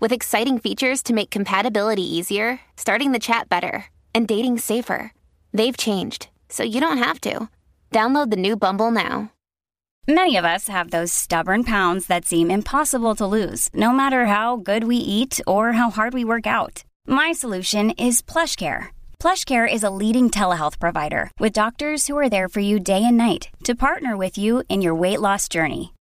with exciting features to make compatibility easier, starting the chat better, and dating safer. They've changed, so you don't have to. Download the new Bumble now. Many of us have those stubborn pounds that seem impossible to lose, no matter how good we eat or how hard we work out. My solution is PlushCare. PlushCare is a leading telehealth provider with doctors who are there for you day and night to partner with you in your weight loss journey.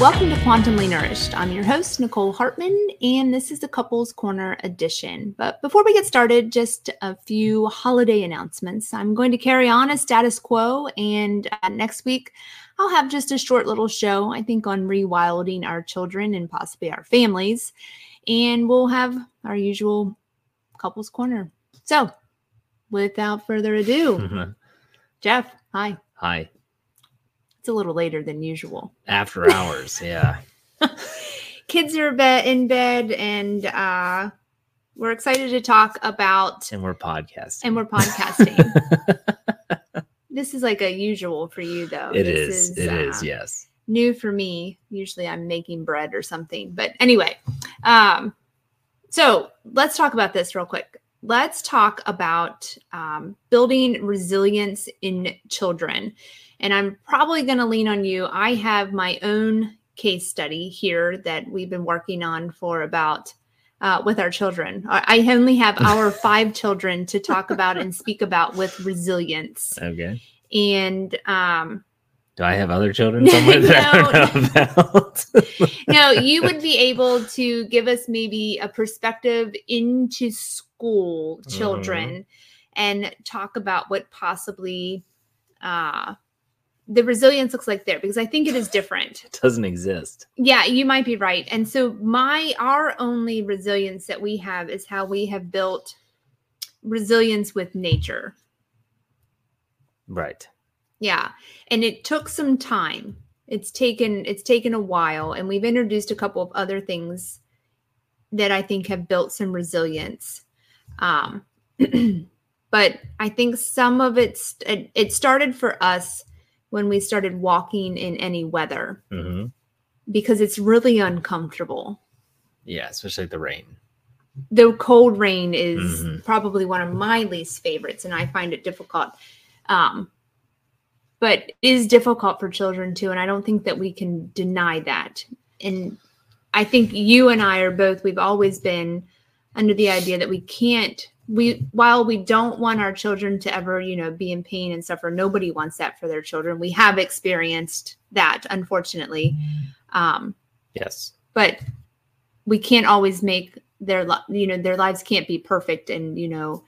Welcome to Quantumly Nourished. I'm your host, Nicole Hartman, and this is the Couples Corner edition. But before we get started, just a few holiday announcements. I'm going to carry on a status quo, and uh, next week I'll have just a short little show, I think, on rewilding our children and possibly our families. And we'll have our usual Couples Corner. So, without further ado, Jeff, hi. Hi. It's a little later than usual. After hours, yeah. Kids are be- in bed, and uh, we're excited to talk about. And we're podcasting. And we're podcasting. this is like a usual for you, though. It This is. It is. uh, Yes. New for me. Usually, I'm making bread or something. But anyway, um, so let's talk about this real quick. Let's talk about um, building resilience in children. And I'm probably going to lean on you. I have my own case study here that we've been working on for about uh, with our children. I only have our five children to talk about and speak about with resilience. Okay. And um, Do I have other children somewhere that I know about? no, you would be able to give us maybe a perspective into school children and talk about what possibly uh, the resilience looks like there because I think it is different. It doesn't exist. Yeah, you might be right. And so my our only resilience that we have is how we have built resilience with nature. Right. Yeah. And it took some time. It's taken it's taken a while and we've introduced a couple of other things that I think have built some resilience. Um but I think some of it's it, it started for us when we started walking in any weather hmm because it's really uncomfortable. Yeah, especially the rain. the cold rain is Mhm. probably one of my least favorites and i find it difficult um, but it is difficult for children too and i don't think that we can deny that and i think you and i are both we've always been under the idea that we can't we while we don't want our children to ever you know be in pain and suffer nobody wants that for their children we have experienced that unfortunately um, Yes. but we can't always make their you know their lives can't be perfect and you know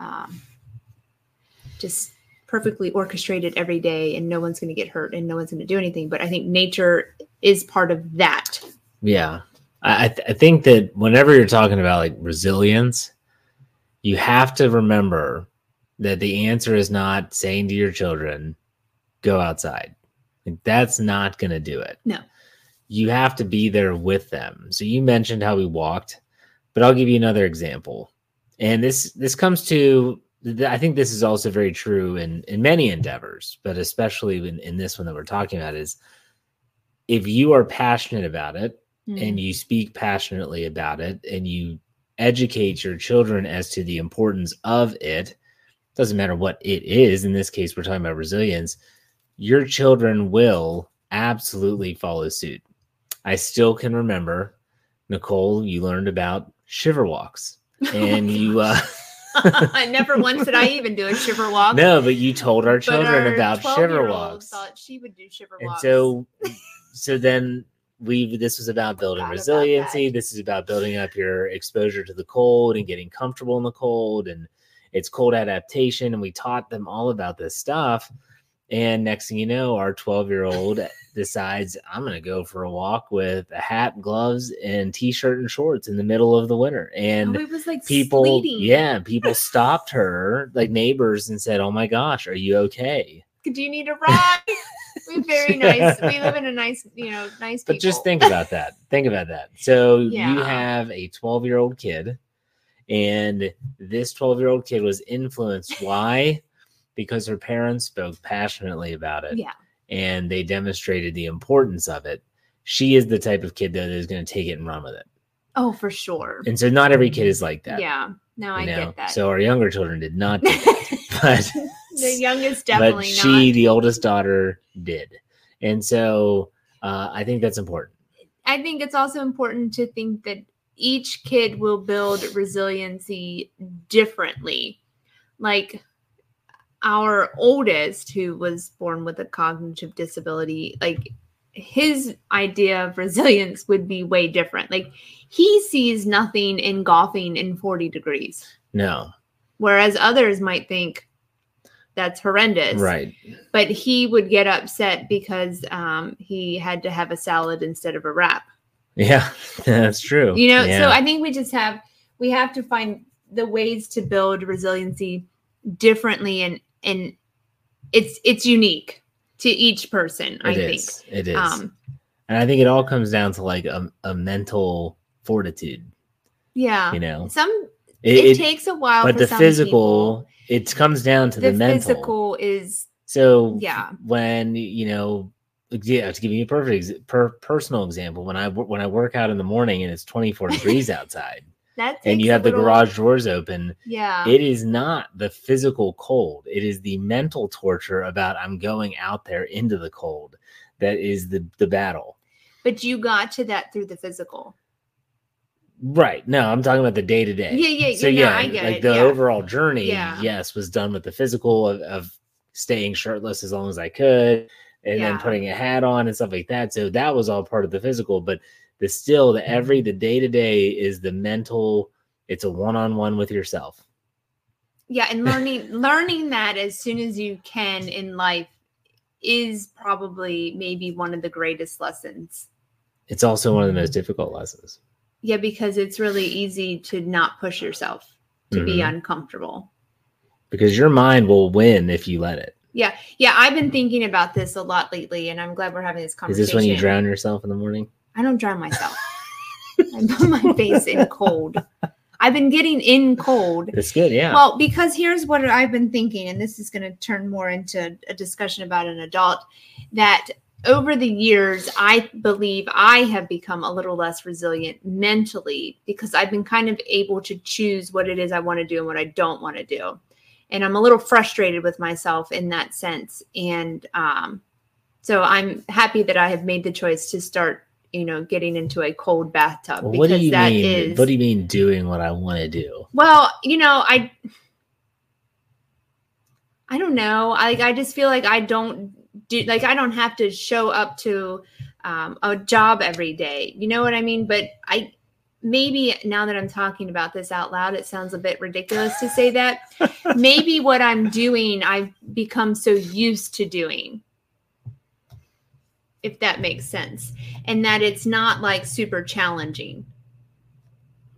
um, just perfectly orchestrated every day and no one's going to get hurt and no one's going to do anything but i think nature is part of that Yeah. I, th- I think that whenever you're talking about like resilience, you have to remember that the answer is not saying to your children, go outside. Like, that's not going to do it. No. You have to be there with them. So you mentioned how we walked, but I'll give you another example. And this this comes to I think this is also very true in in many endeavors, but especially in, in this one that we're talking about is if you are passionate about it Mm. and you speak passionately about it and you educate your children as to the importance of it. Doesn't matter what it is. In this case we're talking about resilience. Your children will absolutely follow suit. I still can remember nicole you learned about shiver walks. And you uh I never once did I even do a shiver walk. no but you told our children our about shiver walks. Thought she would do shiver and walks. so so then we this was about building Forgot about resiliency. this is about building up your exposure to the cold and getting comfortable in the cold and it's cold adaptation and we taught them all about this stuff. And next thing you know our 12 year old decides i'm going to go for a walk with a hat gloves and t-shirt and shorts in the middle of the winter. And oh, it was like people sleeting. yeah people stopped her like neighbors and said oh my gosh are you okay Do you need a ride? We're very nice. We live in a nice, you know, nice. But just think about that. Think about that. So Yeah. you have a 12 year old kid, and this 12 year old kid was influenced. Why? Because her parents spoke passionately about it Yeah. and they demonstrated the importance of it. She is the type of kid, though, that is going to take it and run with it. Oh, for sure. And so not every kid is like that. Yeah. No, I know? get that. So our younger children did not do that. but the youngest definitely but she, not. the oldest daughter, did. And so uh, I think that's important. I think it's also important to think that each kid will build resiliency differently. Like our oldest, who was born with a cognitive disability, like his idea of resilience would be way different. Like he sees nothing in golfing in 40 degrees, No, whereas others might think that's horrendous. right. But he would get upset because um, he had to have a salad instead of a wrap. Yeah, that's true. you know Yeah. so i think we just have we have to find the ways to build resiliency differently and and it's it's unique to each person i It think. It is. um and I think it all comes down to like a, a mental fortitude, yeah you know. some It, it, it- takes a while but for the some physical, it comes down to the, the, mental. physical is So yeah when you know, yeah, to give you a perfect ex- per, personal example, when I when I work out in the morning and it's 24 degrees outside, and you have the garage doors open, yeah it is not the physical cold. It is the mental torture about I'm going out there into the cold that is the the battle. but you got to that through the physical Right. No, I'm talking about the day to day. Yeah, yeah, So yeah, no, yeah, I get like it, the yeah. overall journey, Yeah. yes, was done with the physical of, of staying shirtless as long as I could, and then putting a hat on and stuff like that. So that was all part of the physical, but the still the every mm-hmm. the day to day is the mental. It's a one on one with yourself. yeah and learning learning that as soon as you can in life is probably maybe one of the greatest lessons It's also one of the most mm-hmm. difficult lessons. Yeah, because it's really easy to not push yourself to be Mhm. uncomfortable. because your mind will win if you let it. Yeah, yeah. I've been thinking about this a lot lately, and I'm glad we're having this conversation. Is this when you drown yourself in the morning? I don't drown myself. I put my face in cold. I've been getting in cold. It's good, yeah. Well, because here's what I've been thinking, and this is going to turn more into a discussion about an adult that over the years, I believe I have become a little less resilient mentally because I've been kind of able to choose what it is I want to do and what I don't want to do. And I'm a little frustrated with myself in that sense. And um, so I'm happy that I have made the choice to start, you know, getting into a cold bathtub Well, what do you that mean? is What do you mean doing what I want to do? well, you know, I I don't know. I I just feel like I don't do like I don't have to show up to um, a job every day. You know what I mean? But I maybe now that I'm talking about this out loud, it sounds a bit ridiculous to say that. maybe what I'm doing, I've become so used to doing. if that makes sense. And that it's not like super challenging.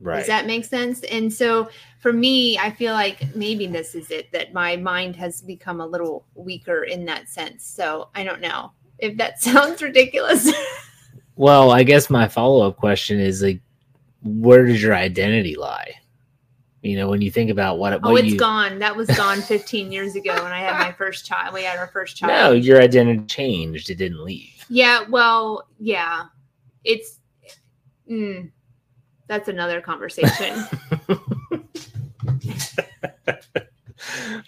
Right. Does that make sense? And so for me, I feel like maybe this is it that my mind has become a little weaker in that sense. So I don't know if that sounds ridiculous. well, I guess my follow up question is like, where does your identity lie? You know, when you think about what, what oh, it's you, gone. That was gone 15 years ago when I had my first child. We had our first child. No, your identity changed. It didn't leave. Yeah. Well, yeah. It's, mm, that's another conversation.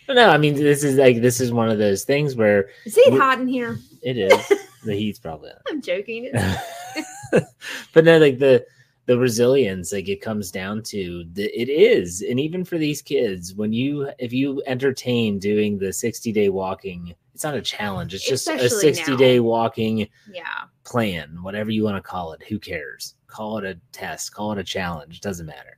no, I mean this is like this is one of those things where is it hot in here? It is. the heat's probably on. I'm joking. but no, like the the resilience, like it comes down to the, it is, and even for these kids, when you if you entertain doing the 60 day walking, it's not a challenge. It's just Especially a 60 day walking yeah. plan, whatever you want to call it. Who cares? Call it a test, call it a challenge. Doesn't matter.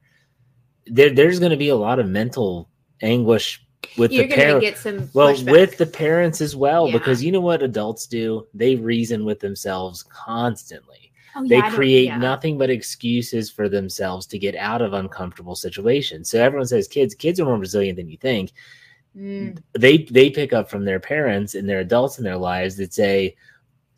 There, there's going to be a lot of mental anguish with You're the going to get some Well, pushback. with the parents as well, Yeah. because you know what adults do? They reason with themselves constantly. Oh, they yeah, don't- create yeah. nothing but excuses for themselves to get out of uncomfortable situations. So everyone says kids, kids are more resilient than you think. Mm, They they pick up from their parents and their adults in their lives that say,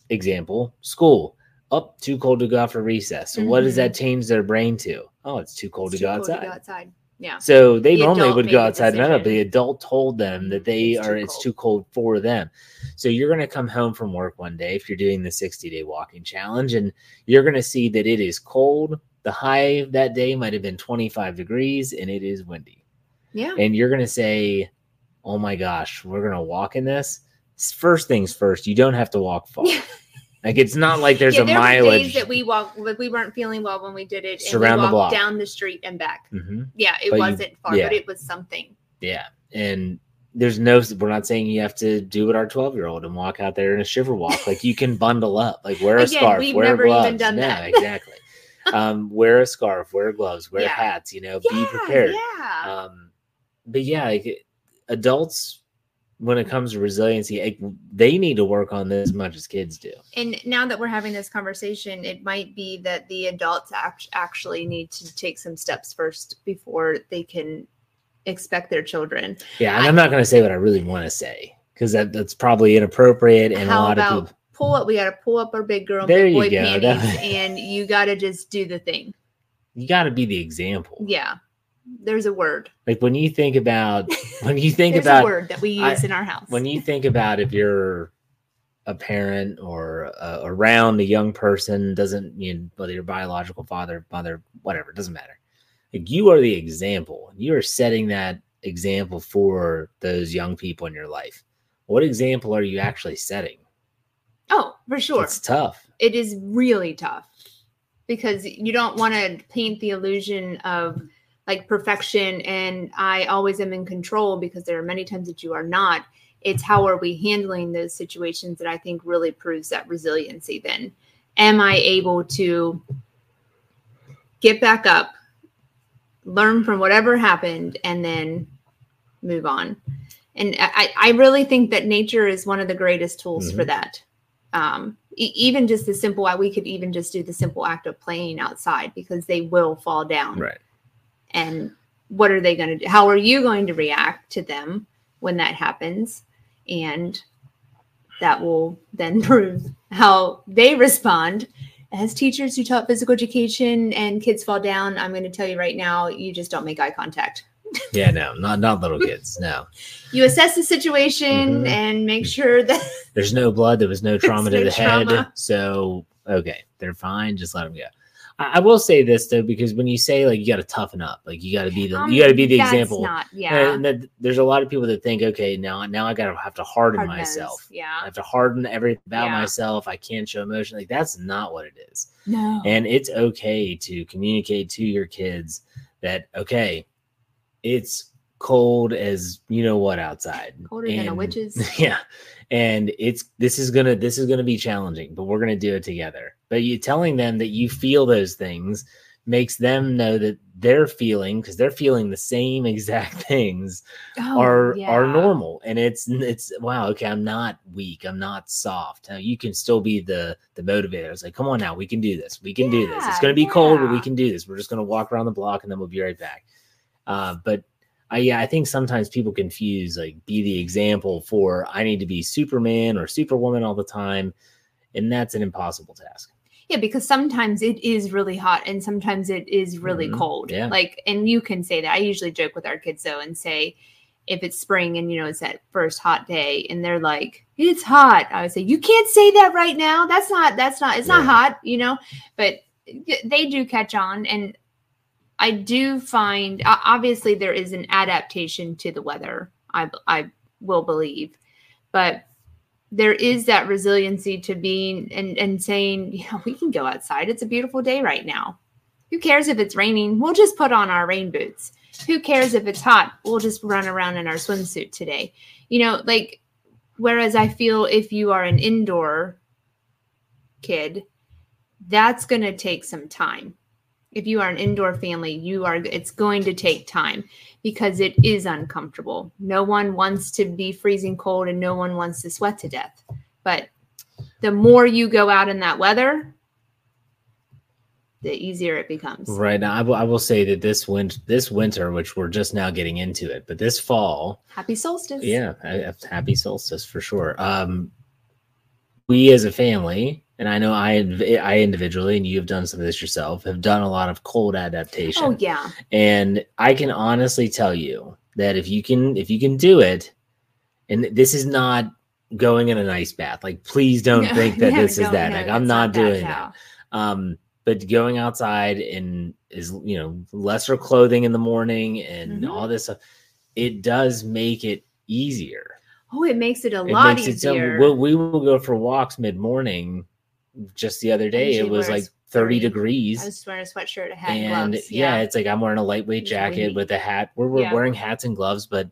example, school. Up too cold to go out for recess. So what does Mhm. that change their brain to? Oh, it's too cold, it's to, too go cold to outside. go outside. Yeah. So they The normally would go outside and up. The adult told them that they It's are too it's cold. too cold for them. So you're going to come home from work one day if you're doing the 60 day walking challenge, and you're going to see that it is cold. The high that day might have been 25 degrees, and it is windy. Yeah. And you're going to say, "Oh my gosh, we're going to walk in this." First things first, you don't have to walk far. Like it's not like there's yeah, a there mileage. days that we walked, like we weren't feeling well when we did it, and Surround we the walked block. down the street and back. Mhm. Yeah, it But wasn't far, yeah. but it was something. Yeah. And there's no, we're not saying you have to do what our 12 year old and walk out there in a shiver walk. Like you can bundle up, like wear a Again, scarf, we've wear never even done no, that. exactly. um, wear a scarf, wear gloves, wear Yeah. hats, you know, be prepared. Yeah. Um, but yeah, like adults, when it comes to resiliency, like, they need to work on this as much as kids do. and now that we're having this conversation, it might be that the adults act- actually need to take some steps first before they can expect their children. Yeah. And I'm not going to say what I really want to say because that, that's probably inappropriate. And a lot about of people, pull up? We got to pull up our big girl, There big you boy go. panties, and you got to just do the thing. you got to be the example. Yeah, there's a word. Like when you think about, when you think about, a word that we use I- in our house. when you think about if you're a parent or uh, around a young person doesn't you know, whether your biological father mother whatever doesn't matter like you are the example you are setting that example for those young people in your life what example are you actually setting oh, for sure. it's tough it is really tough because you don't want to paint the illusion of like perfection and I always am in control because there are many times that you are not. It's how are we handling those situations that I think really proves that resiliency then. Am I able to get back up, learn from whatever happened, and then move on? And I, I really think that nature is one of the greatest tools for Mhm. that um, e- even just the simple we could even just do the simple act of playing outside because they will fall down right and what are they going to do how are you going to react to them when that happens? And that will then prove how they respond. As teachers who taught physical education and kids fall down i'm going to tell you right now you just don't make eye contact. Yeah no not not little kids no. You assess the situation Mhm. and make sure that there's no blood there was no trauma to no the head trauma. so okay they're fine just let them go I, I will say this though because when you say like you got to toughen up like you got to be the um, you got to be the example. not yeah. and that there's a lot of people that think okay now now i gotta have to harden Hard nose, myself i have to harden everything about Yeah. myself. I can't show emotion. Like that's not what it is. No. And it's okay to communicate to your kids that okay it's cold as you know what outside. Colder than a witch's. yeah. And it's this is gonna this is gonna be challenging but we're gonna do it together. But you telling them that you feel those things makes them know that they're feeling because they're feeling the same exact things Oh, are are normal. And it's it's wow okay i'm not weak i'm not soft. Now you can still be the the motivator. It's like come on now we can do this we can do this. It's going to be cold but we can do this. We're just going to walk around the block and then we'll be right back. Uh, but I, yeah, I think sometimes people confuse like be the example for I need to be Superman or Superwoman all the time, and that's an impossible task. Yeah, because sometimes it is really hot and sometimes it is really Mhm, cold. yeah. Like, and you can say that. I usually joke with our kids though and say, if it's spring and you know it's that first hot day and they're like, it's hot. I would say, you can't say that right now. That's not, that's not, it's not hot, you know, but they do catch on. And I do find, obviously, there is an adaptation to the weather, I, I will believe. But there is that resiliency to being and and saying, you know we can go outside. It's a beautiful day right now. Who cares if it's raining? We'll just put on our rain boots. Who cares if it's hot? We'll just run around in our swimsuit today. You know, like whereas I feel if you are an indoor kid, that's going to take some time. If you are an indoor family, you are it's going to take time because it is uncomfortable. No one wants to be freezing cold and no one wants to sweat to death. But the more you go out in that weather, the easier it becomes. Right now, I will, say that this winter, this winter, which we're just now getting into it, but this fall, Happy solstice. yeah, I- I- happy solstice for sure. Um, we as a family, and I know I, I individually, and you have done some of this yourself, have done a lot of cold adaptation. Oh yeah. And I can honestly tell you that if you can if you can do it, and this is not going in an ice bath. Like please don't No, think that no, this is no, that. no, like I'm that's not, doing how. that. Um but going outside and is you know lesser clothing in the morning and Mhm. all this stuff, it does make it easier. Oh, it makes it a It lot makes it so easier. we'll, we will go for walks mid morning. Just the other day, it was like 30 30. degrees I was wearing a sweatshirt, a hat, and, gloves. yeah. it's like I'm wearing a lightweight It's jacket windy. with a hat. We're, we're Yeah. wearing hats and gloves, but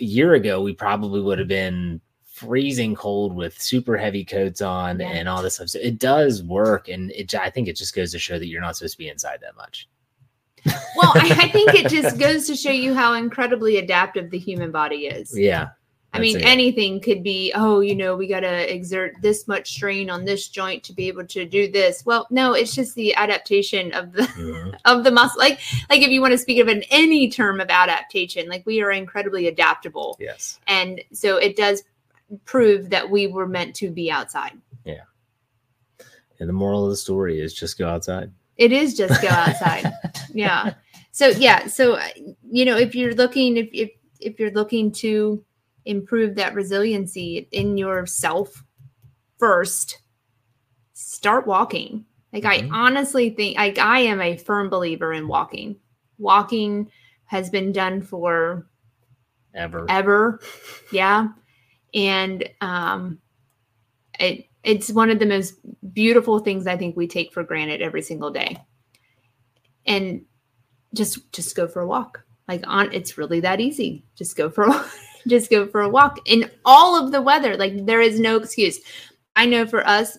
a year ago we probably would have been freezing cold with super heavy coats on Yeah. and all this stuff. So it does work, and it I think it just goes to show that you're not supposed to be inside that much. well, I, I think it just goes to show you how incredibly adaptive the human body is. Yeah, I mean, anything could be, oh, you know, we got to exert this much strain on this joint to be able to do this. Well, no, it's just the adaptation of the Mhm. of the muscle. Like, like if you want to speak of an any term of adaptation, like we are incredibly adaptable, yes, and so it does prove that we were meant to be outside. Yeah, and the moral of the story is just go outside. It is just go outside. yeah. So yeah. So uh, you know, if you're looking, if if if you're looking to improve that resiliency in yourself first, start walking. Like Mhm. I honestly think, like I am a firm believer in walking. Walking has been done for Ever. ever. Yeah. And um it it's one of the most beautiful things I think we take for granted every single day. And just just go for a walk. Like on it's really that easy. Just go for a just go for a walk in all of the weather. Like there is no excuse. I know for us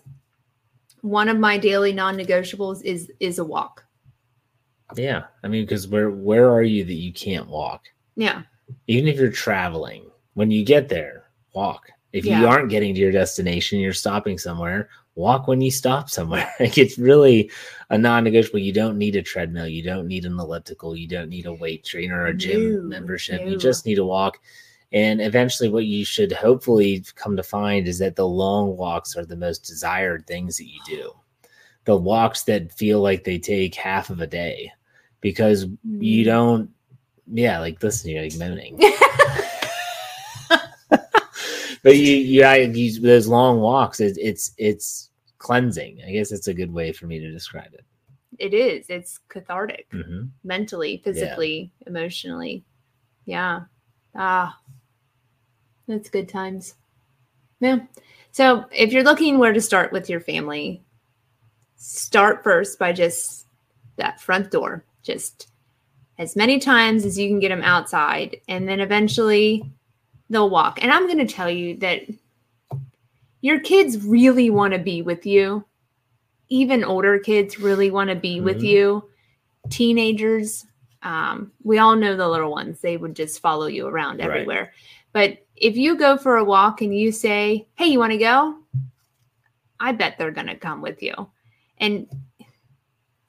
one of my daily non-negotiables is is a walk. Yeah, I mean, because where where are you that you can't walk? Yeah. even if you're traveling, when you get there, walk. If Yeah. you aren't getting to your destination, you're stopping somewhere, walk when you stop somewhere. like it's really a non-negotiable. You don't need a treadmill, you don't need an elliptical, you don't need a weight trainer or a gym No, membership. no. You just need to walk. And eventually what you should hopefully come to find is that the long walks are the most desired things that you do. The walks that feel like they take half of a day because Mm. you don't yeah, like listen, you're like moaning. but you you I use those long walks. It, it's it's cleansing. I guess it's a good way for me to describe it. it is. It's cathartic. hmm mentally, physically, emotionally. Yeah. Ah, that's good times. Yeah. So if you're looking where to start with your family, start first by just that front door, just as many times as you can get them outside. And then eventually they'll walk. And I'm going to tell you that your kids really want to be with you. Even older kids really want to be with Mhm. you teenagers, um, we all know the little ones, they would just follow you around Right. everywhere. But if you go for a walk and you say, Hey, you want to go? I bet they're going to come with you. And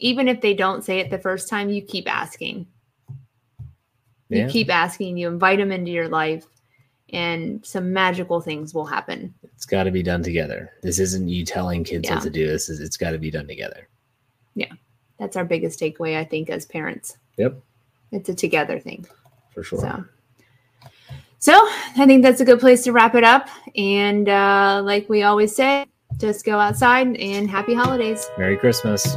even if they don't say it the first time, you keep asking. You keep asking, you invite them into your life, and some magical things will happen. It's got to be done together. This isn't you telling kids Yeah. what to do. This is it's got to be done together. Yeah. That's our biggest takeaway, I think, as parents. Yep, It's a together thing. for sure. So, so I think that's a good place to wrap it up. And uh, like we always say, just go outside and happy holidays. Merry Christmas.